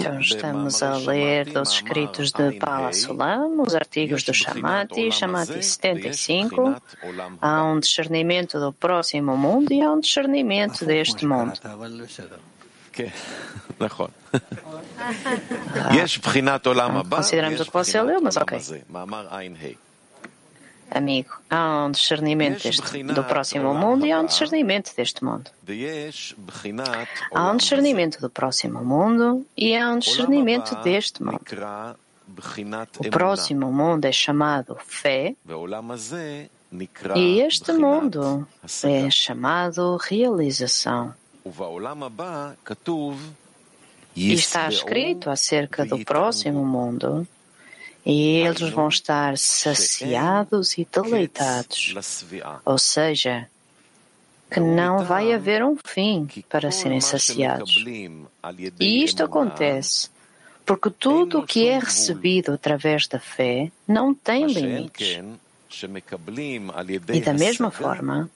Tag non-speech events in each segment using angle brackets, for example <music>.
Então, estamos a ler dos escritos de Bala Sulam, os artigos do Shamati, Shamati 75. Há um discernimento do próximo mundo e há um discernimento deste mundo. <laughs> <laughs> Consideramos o que você leu, mas ok. Amigo, há um discernimento deste, do próximo mundo e há um discernimento deste mundo. Há um discernimento do próximo mundo e há um discernimento deste mundo. O próximo mundo é chamado fé e este mundo é chamado realização. E está escrito acerca do próximo mundo e eles vão estar saciados e deleitados. Ou seja, que não vai haver um fim para serem saciados. E isto acontece porque tudo o que é recebido através da fé não tem limites. E da mesma forma,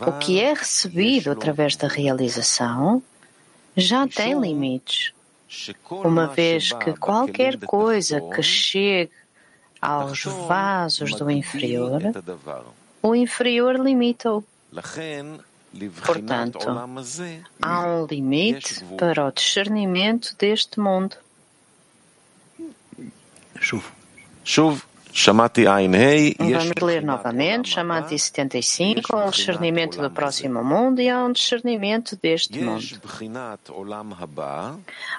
o que é recebido através da realização já tem limites uma vez que qualquer coisa que chegue aos vasos do inferior, o inferior limita-o. Portanto, há um limite para o discernimento deste mundo. Chuva. Chamati Ain Hei. Vamos ler novamente. Chamati 75. Há um discernimento do próximo mundo e há um discernimento deste mundo.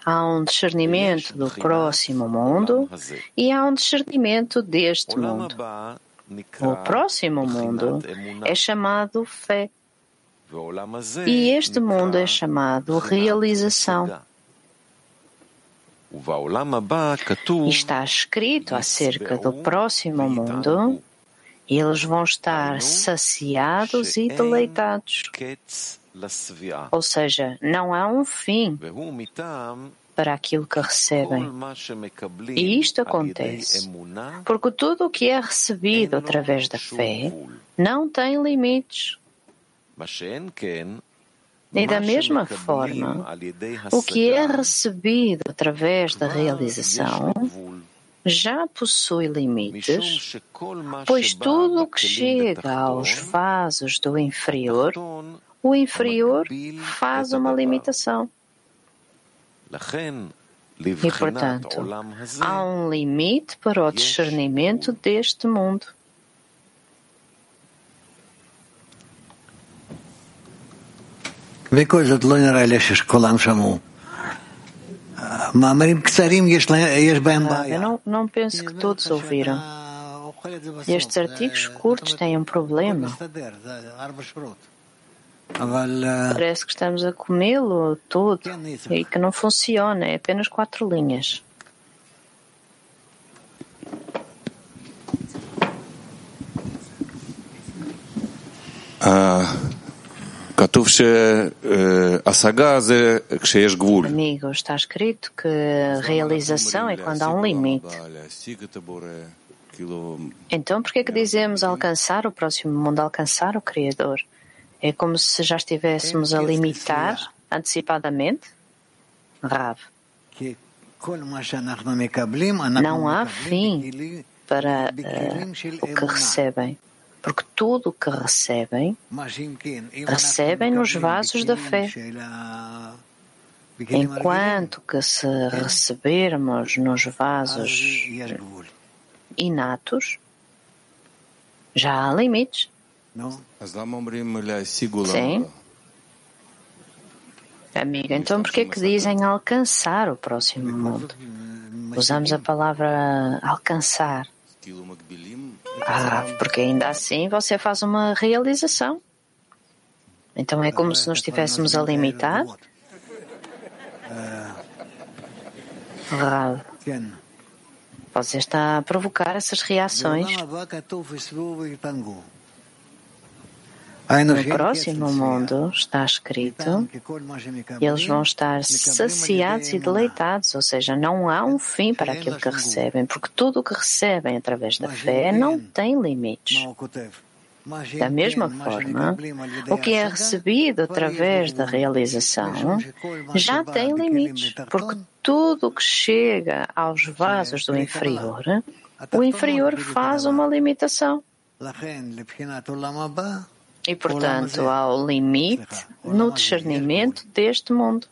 Há um discernimento do próximo mundo e há um discernimento deste mundo. O próximo mundo é chamado fé. E este mundo é chamado realização. Está escrito acerca do próximo mundo, e eles vão estar saciados e deleitados. Ou seja, não há um fim para aquilo que recebem. E isto acontece porque tudo o que é recebido através da fé não tem limites. E da mesma forma, o que é recebido através da realização já possui limites, pois tudo o que chega aos vasos do inferior, o inferior faz uma limitação. E, portanto, há um limite para o discernimento deste mundo. Eu não, não penso que todos ouviram. Estes artigos curtos têm um problema. Parece que estamos a comê-lo todo e que não funciona, é apenas quatro linhas. Ah. Amigo, está escrito que realização é quando há um limite. Então, por que é que dizemos alcançar o próximo mundo, alcançar o Criador? É como se já estivéssemos a limitar antecipadamente? Rav. Não há fim para uh, o que recebem porque tudo o que recebem, recebem nos vasos da fé. Enquanto que se recebermos nos vasos inatos, já há limites. Sim. Amiga, então por que é que dizem alcançar o próximo mundo? Usamos a palavra alcançar. Ah, porque ainda assim você faz uma realização. Então é como se nos estivéssemos a limitar. Ah, você está a provocar essas reações. No próximo mundo está escrito eles vão estar saciados e deleitados, ou seja, não há um fim para aquilo que recebem, porque tudo o que recebem através da fé não tem limites. Da mesma forma, o que é recebido através da realização já tem limites, porque tudo que chega aos vasos do inferior, o inferior faz uma limitação. E, portanto, há o limite no discernimento deste mundo.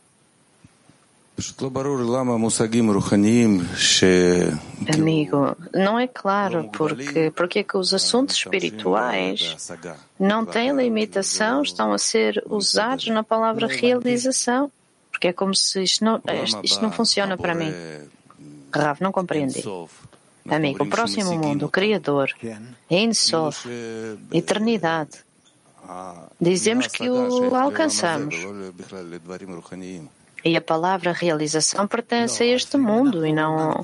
Amigo, não é claro porque, porque é que os assuntos espirituais não têm limitação, estão a ser usados na palavra realização. Porque é como se isto não, isto não funciona para mim. Rav, não compreendi. Amigo, o próximo mundo, o Criador, Ein Sof, eternidade. Dizemos que o alcançamos. E a palavra realização pertence a este mundo e não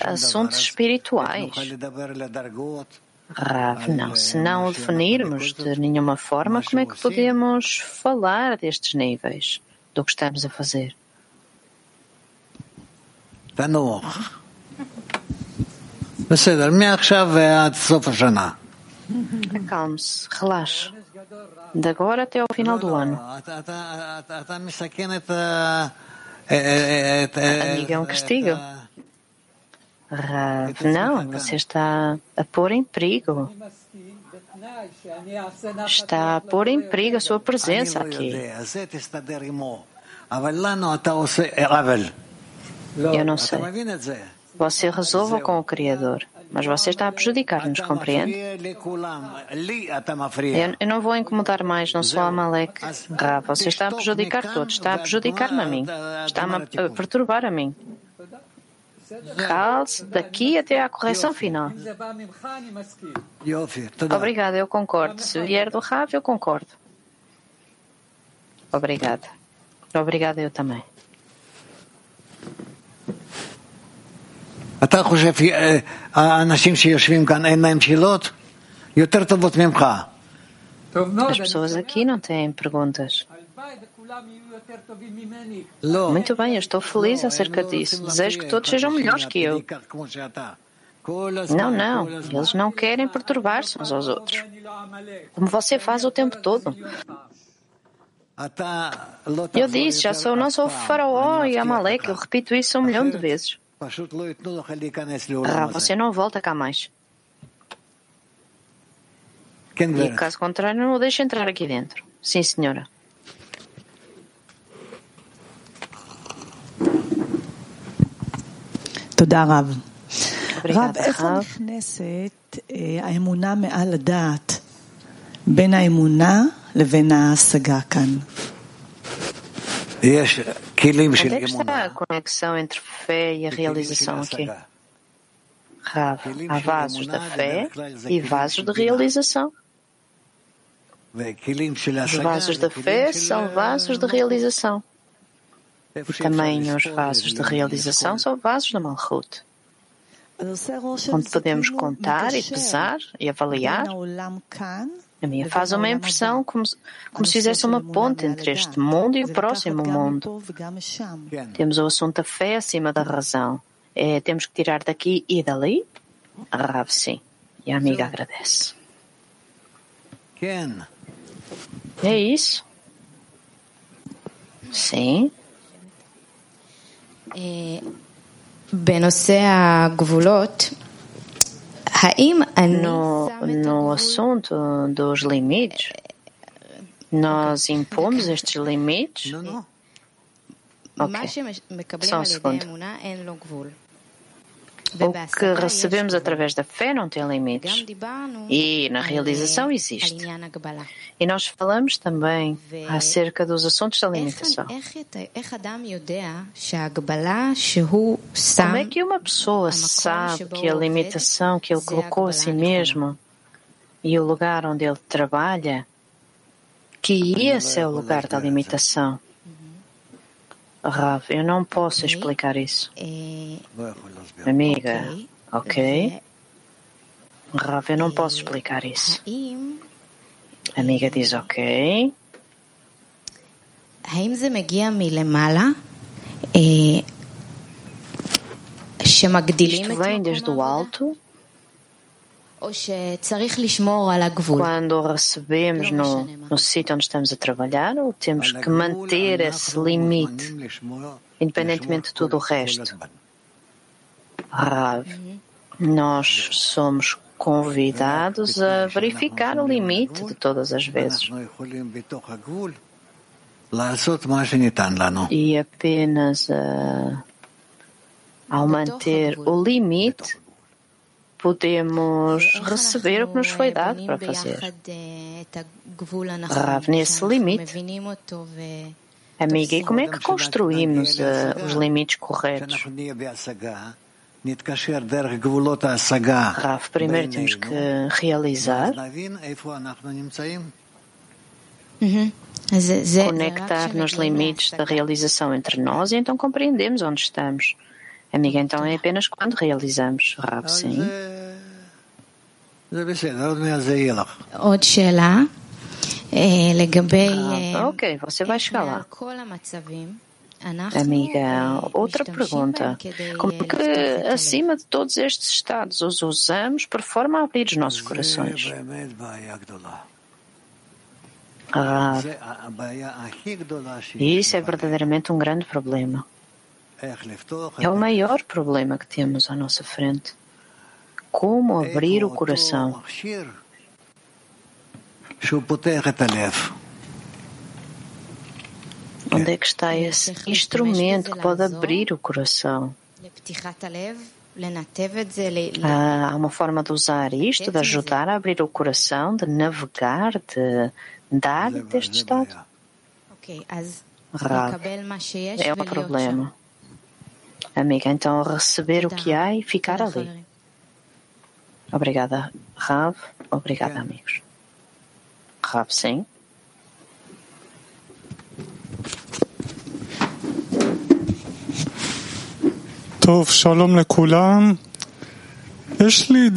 a assuntos espirituais. Rav, não. Se não o definirmos de nenhuma forma, como é que podemos falar destes níveis do que estamos a fazer? בסדר, מעכשיו ועד סוף השנה. Acalme-se, relaxe. De agora até ao final do ano. Amiga, é um castigo. Rav, não, você está a pôr em perigo. Está a pôr em perigo a sua presença aqui. Eu não sei. Você resolva com o Criador, mas você está a prejudicar-nos, compreende? Eu, eu, não vou incomodar mais, não sou Amalek. Ra, você está a prejudicar todos, está a prejudicar-me a mim, está-me a perturbar a mim. Cale-se daqui até à correção final. Obrigada, eu concordo. Se vier do Rav, eu concordo. Obrigada. Obrigada, eu também. אתה חושב שהאנשים שיושבים כאן אין להם שאלות? יותר טובות ממך. As pessoas aqui não têm perguntas. Muito bem, eu estou feliz acerca disso. Desejo que todos sejam melhores que eu. Não, não. Eles não querem perturbar-se uns aos outros. Como você faz o tempo todo. Eu disse, já sou, não sou faraó e Amaleque. Eu repito isso um milhão de vezes. Ah, você não volta cá mais. E caso contrário, não o deixe entrar aqui dentro. Sim, senhora. תודה רב. רב, איפה נכנסת האמונה מעל הדעת בין האמונה לבין ההשגה כאן? יש Onde é que está a conexão entre fé e a realização aqui? Rav, há vasos da fé e vasos de realização. Os vasos da fé são vasos de realização. E também os vasos de realização são vasos da Malchut. Onde podemos contar e pesar e avaliar a minha faz uma impressão como, como se fizesse uma ponte entre este mundo e o próximo mundo. Temos o assunto da fé acima da razão. É, temos que tirar daqui e dali? Rav, sim. E a amiga agradece. É isso? Sim. בנושא הגבולות, no, no assunto dos limites, nós impomos estes limites? Ok. Só um segundo. O que recebemos através da fé não tem limites. E na realização existe. E nós falamos também acerca dos assuntos da limitação. Como é que uma pessoa sabe que a limitação que ele colocou a si mesmo e o lugar onde ele trabalha, que esse é o lugar da limitação? Rav, eu não posso explicar isso. Amiga, ok? Rav, eu não posso explicar isso. Amiga diz ok. Isto vem desde o alto? Quando recebemos no, no sítio onde estamos a trabalhar, ou temos que manter esse limite, independentemente de tudo o resto? Rav, nós somos convidados a verificar o limite de todas as vezes. E apenas uh, ao manter o limite, podemos receber o que nos foi dado para fazer. Rav, nesse limite, amiga, e como é que construímos uh, os limites corretos? Rav, primeiro temos que realizar, uhum. conectar nos limites da realização entre nós e então compreendemos onde estamos. Amiga, então é apenas quando realizamos, Rav, sim. עוד שאלה לגבי... Ok, você vai chegar lá. Amiga, outra pergunta. Como é que, acima de todos estes estados, os usamos por forma a abrir os nossos corações? Ah, isso é verdadeiramente um grande problema. É o maior problema que temos à nossa frente. Como abrir o coração? Onde é que está esse instrumento que pode abrir o coração? Ah, há uma forma de usar isto, de ajudar a abrir o coração, de navegar, de dar deste estado? Rav, é o problema. Amiga, então receber o que há e ficar ali. Obrigada, Rav. Obrigada, amigos. Rav, sim. טוב, שלום לכולם. יש לי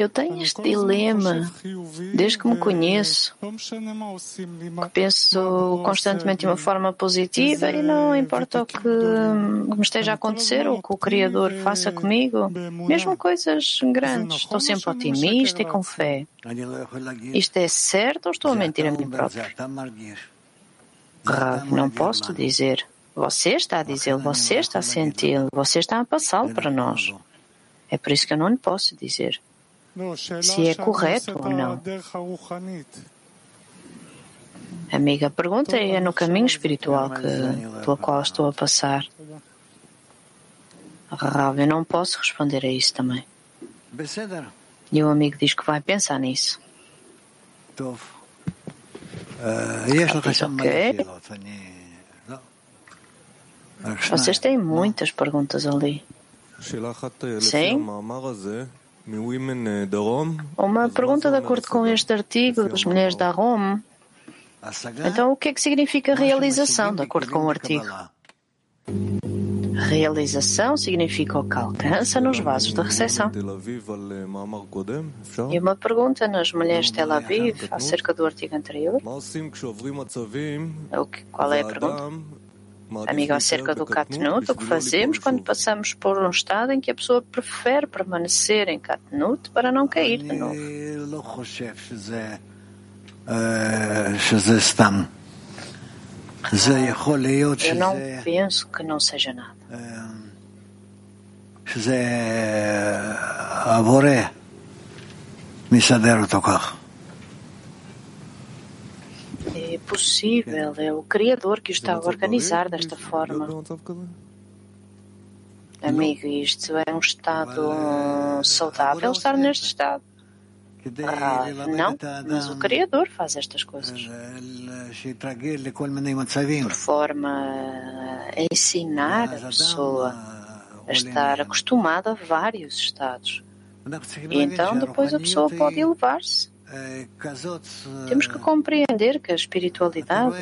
Eu tenho este dilema desde que me conheço, que penso constantemente de uma forma positiva e não importa o que me esteja a acontecer ou o que o Criador faça comigo, mesmo coisas grandes, estou sempre otimista e com fé. Isto é certo ou estou a mentir a mim próprio? Rav, não posso dizer. Você está a dizê-lo, você está a senti-lo, você está a passá-lo para nós. É por isso que eu não lhe posso dizer se é correto ou não. Amiga, a pergunta é no caminho espiritual que, pelo qual estou a passar. Rav, eu não posso responder a isso também. E o amigo diz que vai pensar nisso. Diz, ok. Vocês têm muitas perguntas ali. Sim? Uma pergunta de acordo com este artigo das mulheres da Rome. Então, o que é que significa realização, de acordo com o artigo? Realização significa o que alcança nos vasos de recepção. E uma pergunta nas mulheres de Tel Aviv acerca do artigo anterior. Qual é a pergunta? Amigo, acerca do Katnut, o que fazemos quando passamos por um estado em que a pessoa prefere permanecer em Katnut para não cair de novo? Eu não penso que não seja nada. שזה הבורא מסדר אותו כך. Possível, é o Criador que está a organizar desta forma. Amigo, isto é um estado saudável estar neste estado. Ah, não, mas o Criador faz estas coisas. Por forma a ensinar a pessoa a estar acostumada a vários estados. E então depois a pessoa pode elevar-se. Temos que compreender que a espiritualidade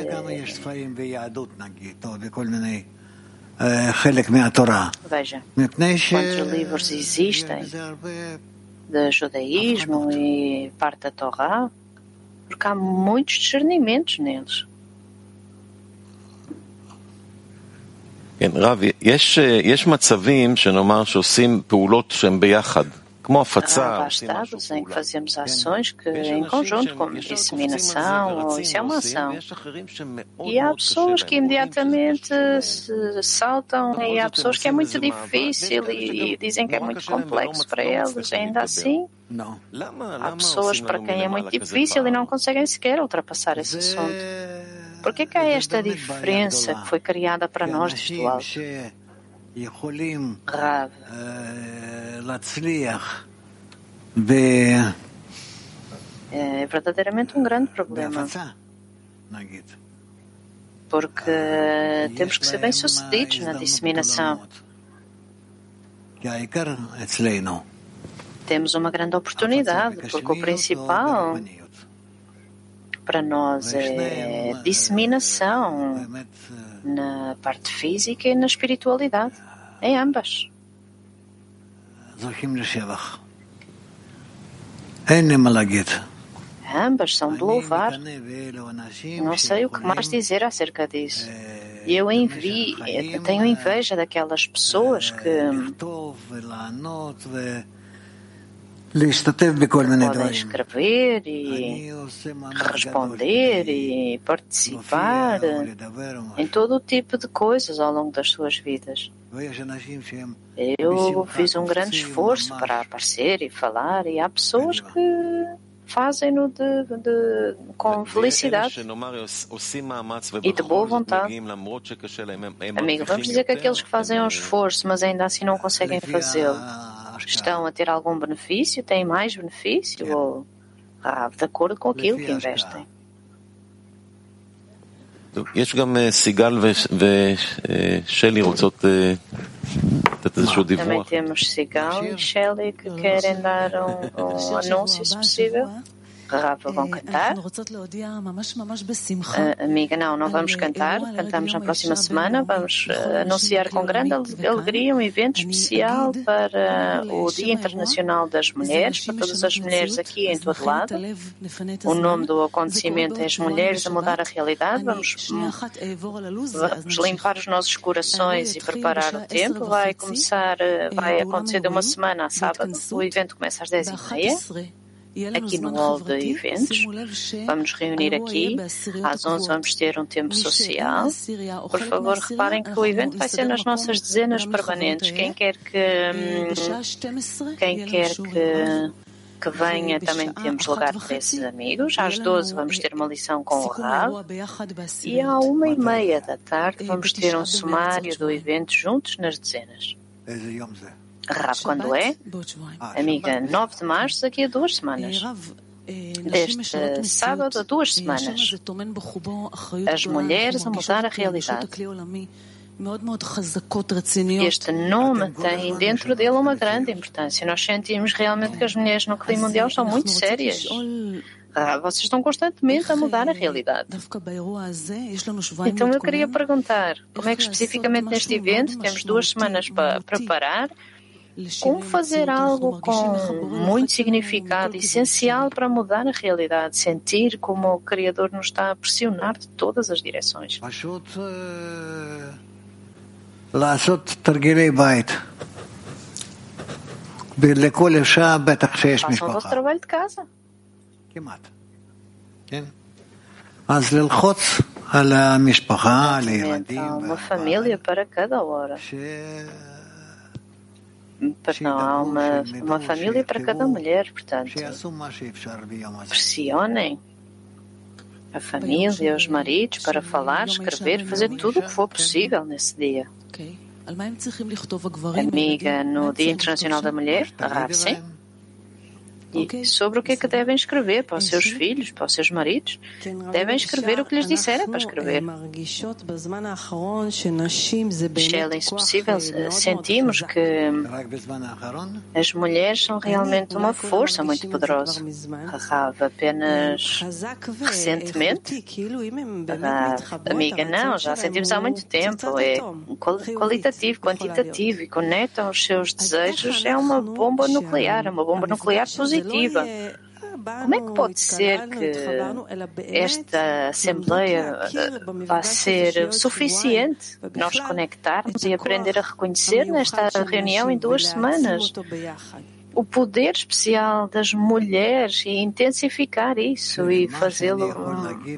Veja, quantos livros existem de judaísmo e parte da Torá, porque há muitos discernimentos neles. כן, רב, יש, יש מצבים שנאמר שעושים פעולות שהן ביחד. estados em que fazemos ações que, em conjunto, como disseminação, isso é uma ação. E há pessoas que imediatamente se saltam, e há pessoas que é muito difícil e dizem que é muito complexo para elas. Ainda assim, há pessoas para quem é muito difícil e não conseguem sequer ultrapassar esse assunto. Por que, que há esta diferença que foi criada para nós deste lado? Rav. É verdadeiramente um grande problema. Porque temos que ser bem-sucedidos na disseminação. Temos uma grande oportunidade, porque o principal para nós é disseminação na parte física e na espiritualidade, em ambas. Ambas são de louvar. Não sei o que mais dizer acerca disso. Eu envio, tenho inveja daquelas pessoas que podem escrever e responder e participar em todo o tipo de coisas ao longo das suas vidas. Eu fiz um grande esforço para aparecer e falar, e há pessoas que fazem-no de, de, com felicidade. e de boa vontade. Amigo, vamos dizer que aqueles que fazem um esforço, mas ainda assim não conseguem fazê-lo estão a ter algum benefício? Têm mais benefício? Ou ah, de acordo com aquilo que investem? יש גם סיגל ושלי רוצות לתת איזשהו דיווח. Também temos Sigal e Shelley que querem dar um, um <laughs> anúncio, se possível. Rafa vão cantar. Amiga, não, não vamos cantar. Cantamos na próxima semana. Vamos anunciar com grande alegria um evento especial para o Dia Internacional das Mulheres, para todas as mulheres aqui em todo lado. O nome do acontecimento é As Mulheres a Mudar a Realidade. Vamos, vamos limpar os nossos corações e preparar o tempo. Vai começar, vai acontecer de uma semana a sábado. O evento começa às 10h30 aqui no hall de eventos. Vamos reunir aqui. Às 11 vamos ter um tempo social. Por favor, reparem que o evento vai ser nas nossas dezenas permanentes. Quem quer que, hum, quem quer que, que venha, também temos lugar para esses amigos. Às 12 vamos ter uma lição com o Rav. E à uma e meia da tarde vamos ter um sumário do evento juntos nas dezenas. Rav, quando é? Amiga, 9 de março, daqui a duas semanas. Deste sábado a duas semanas. As mulheres a mudar a realidade. Este nome tem dentro dele uma grande importância. Nós sentimos realmente que as mulheres no clima mundial são muito sérias. Ah, vocês estão constantemente a mudar a realidade. Então eu queria perguntar, como é que especificamente neste evento temos duas semanas para preparar como fazer algo com muito significado, essencial para mudar a realidade, sentir como o Criador nos está a pressionar de todas as direções. Façam o vosso trabalho de casa. Uma família para cada hora perdão, há uma, uma família para cada mulher, portanto, pressionem a família, os maridos para falar, escrever, fazer tudo o que for possível nesse dia. Amiga, no Dia Internacional da Mulher, a sim e sobre o que é que devem escrever para os seus filhos, para os seus maridos. Devem escrever o que lhes disserem para escrever. Shelley, se possível, sentimos que as mulheres são realmente uma força muito poderosa. Rav, apenas recentemente, amiga, não, já sentimos há muito tempo. É qualitativo, quantitativo e conectam os seus desejos. É uma bomba nuclear, é uma bomba nuclear positiva positiva. Como é que pode ser que esta Assembleia vai ser suficiente nós conectarmos e aprender a reconhecer nesta reunião em duas semanas o poder especial das mulheres e intensificar isso e fazê-lo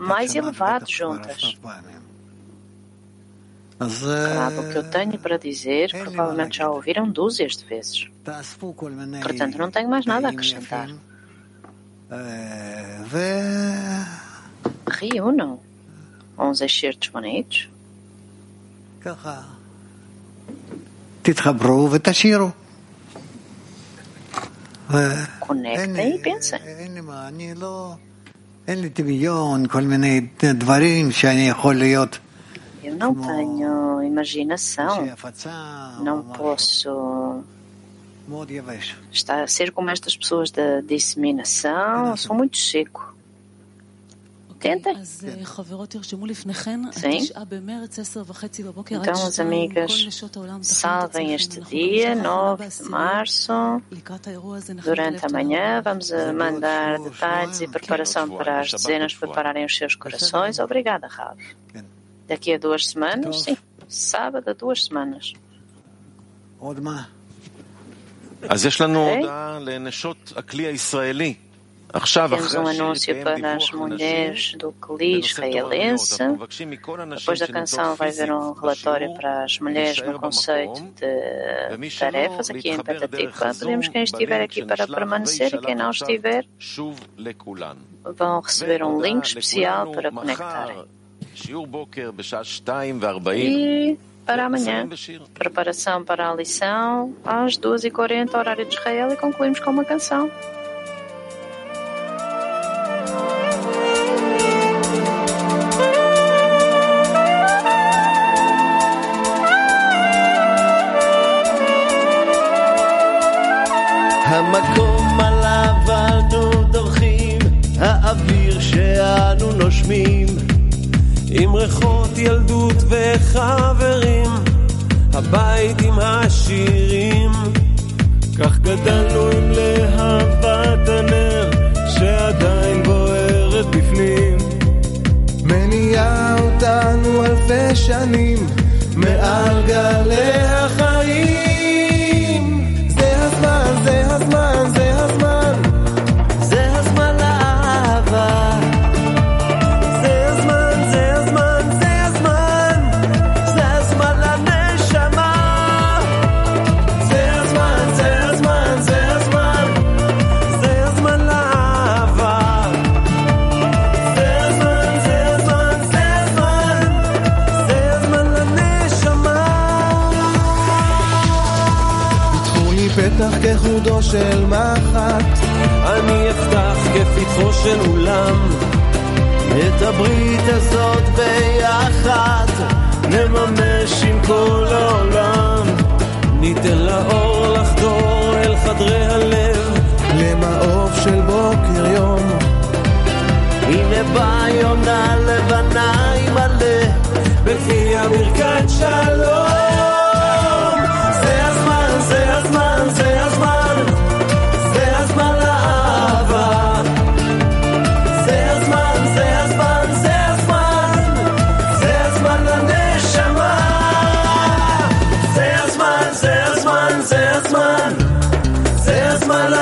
mais elevado juntas? Claro, o que eu tenho para dizer, provavelmente já ouviram dúzias de vezes. Portanto, não tenho mais nada a acrescentar. Reúnam uns excertos bonitos. Conectem e pensem. אין לי דמיון, כל מיני דברים שאני יכול להיות eu não tenho imaginação, não posso estar, ser como estas pessoas da disseminação, sou muito seco. Tentem. Sim. Então, as amigas, salvem este dia, 9 de março. Durante a manhã, vamos mandar detalhes e preparação para as dezenas prepararem os seus corações. Obrigada, Rav. Daqui a duas semanas, sim. Sábado, duas semanas. אז יש לנו הודעה לנשות הכלי הישראלי. Temos um anúncio para as mulheres do CLI israelense. Depois da canção vai haver um relatório para as mulheres no conceito de tarefas aqui em Petatikva. Pedimos quem estiver aqui para permanecer e quem não estiver vão receber um link especial para conectarem. E para amanhã, preparação para a lição às 2h40, horário de Israel, e concluímos com uma canção. כך פתח כחודו של מחט, אני אפתח כפתחו של אולם. את הברית הזאת ביחד, נממש עם כל העולם. ניתן לאור לחדור אל חדרי הלב, למעוף של בוקר יום. הנה בא יונה לבנה עם מלא, בפי ברכת שלום. my love.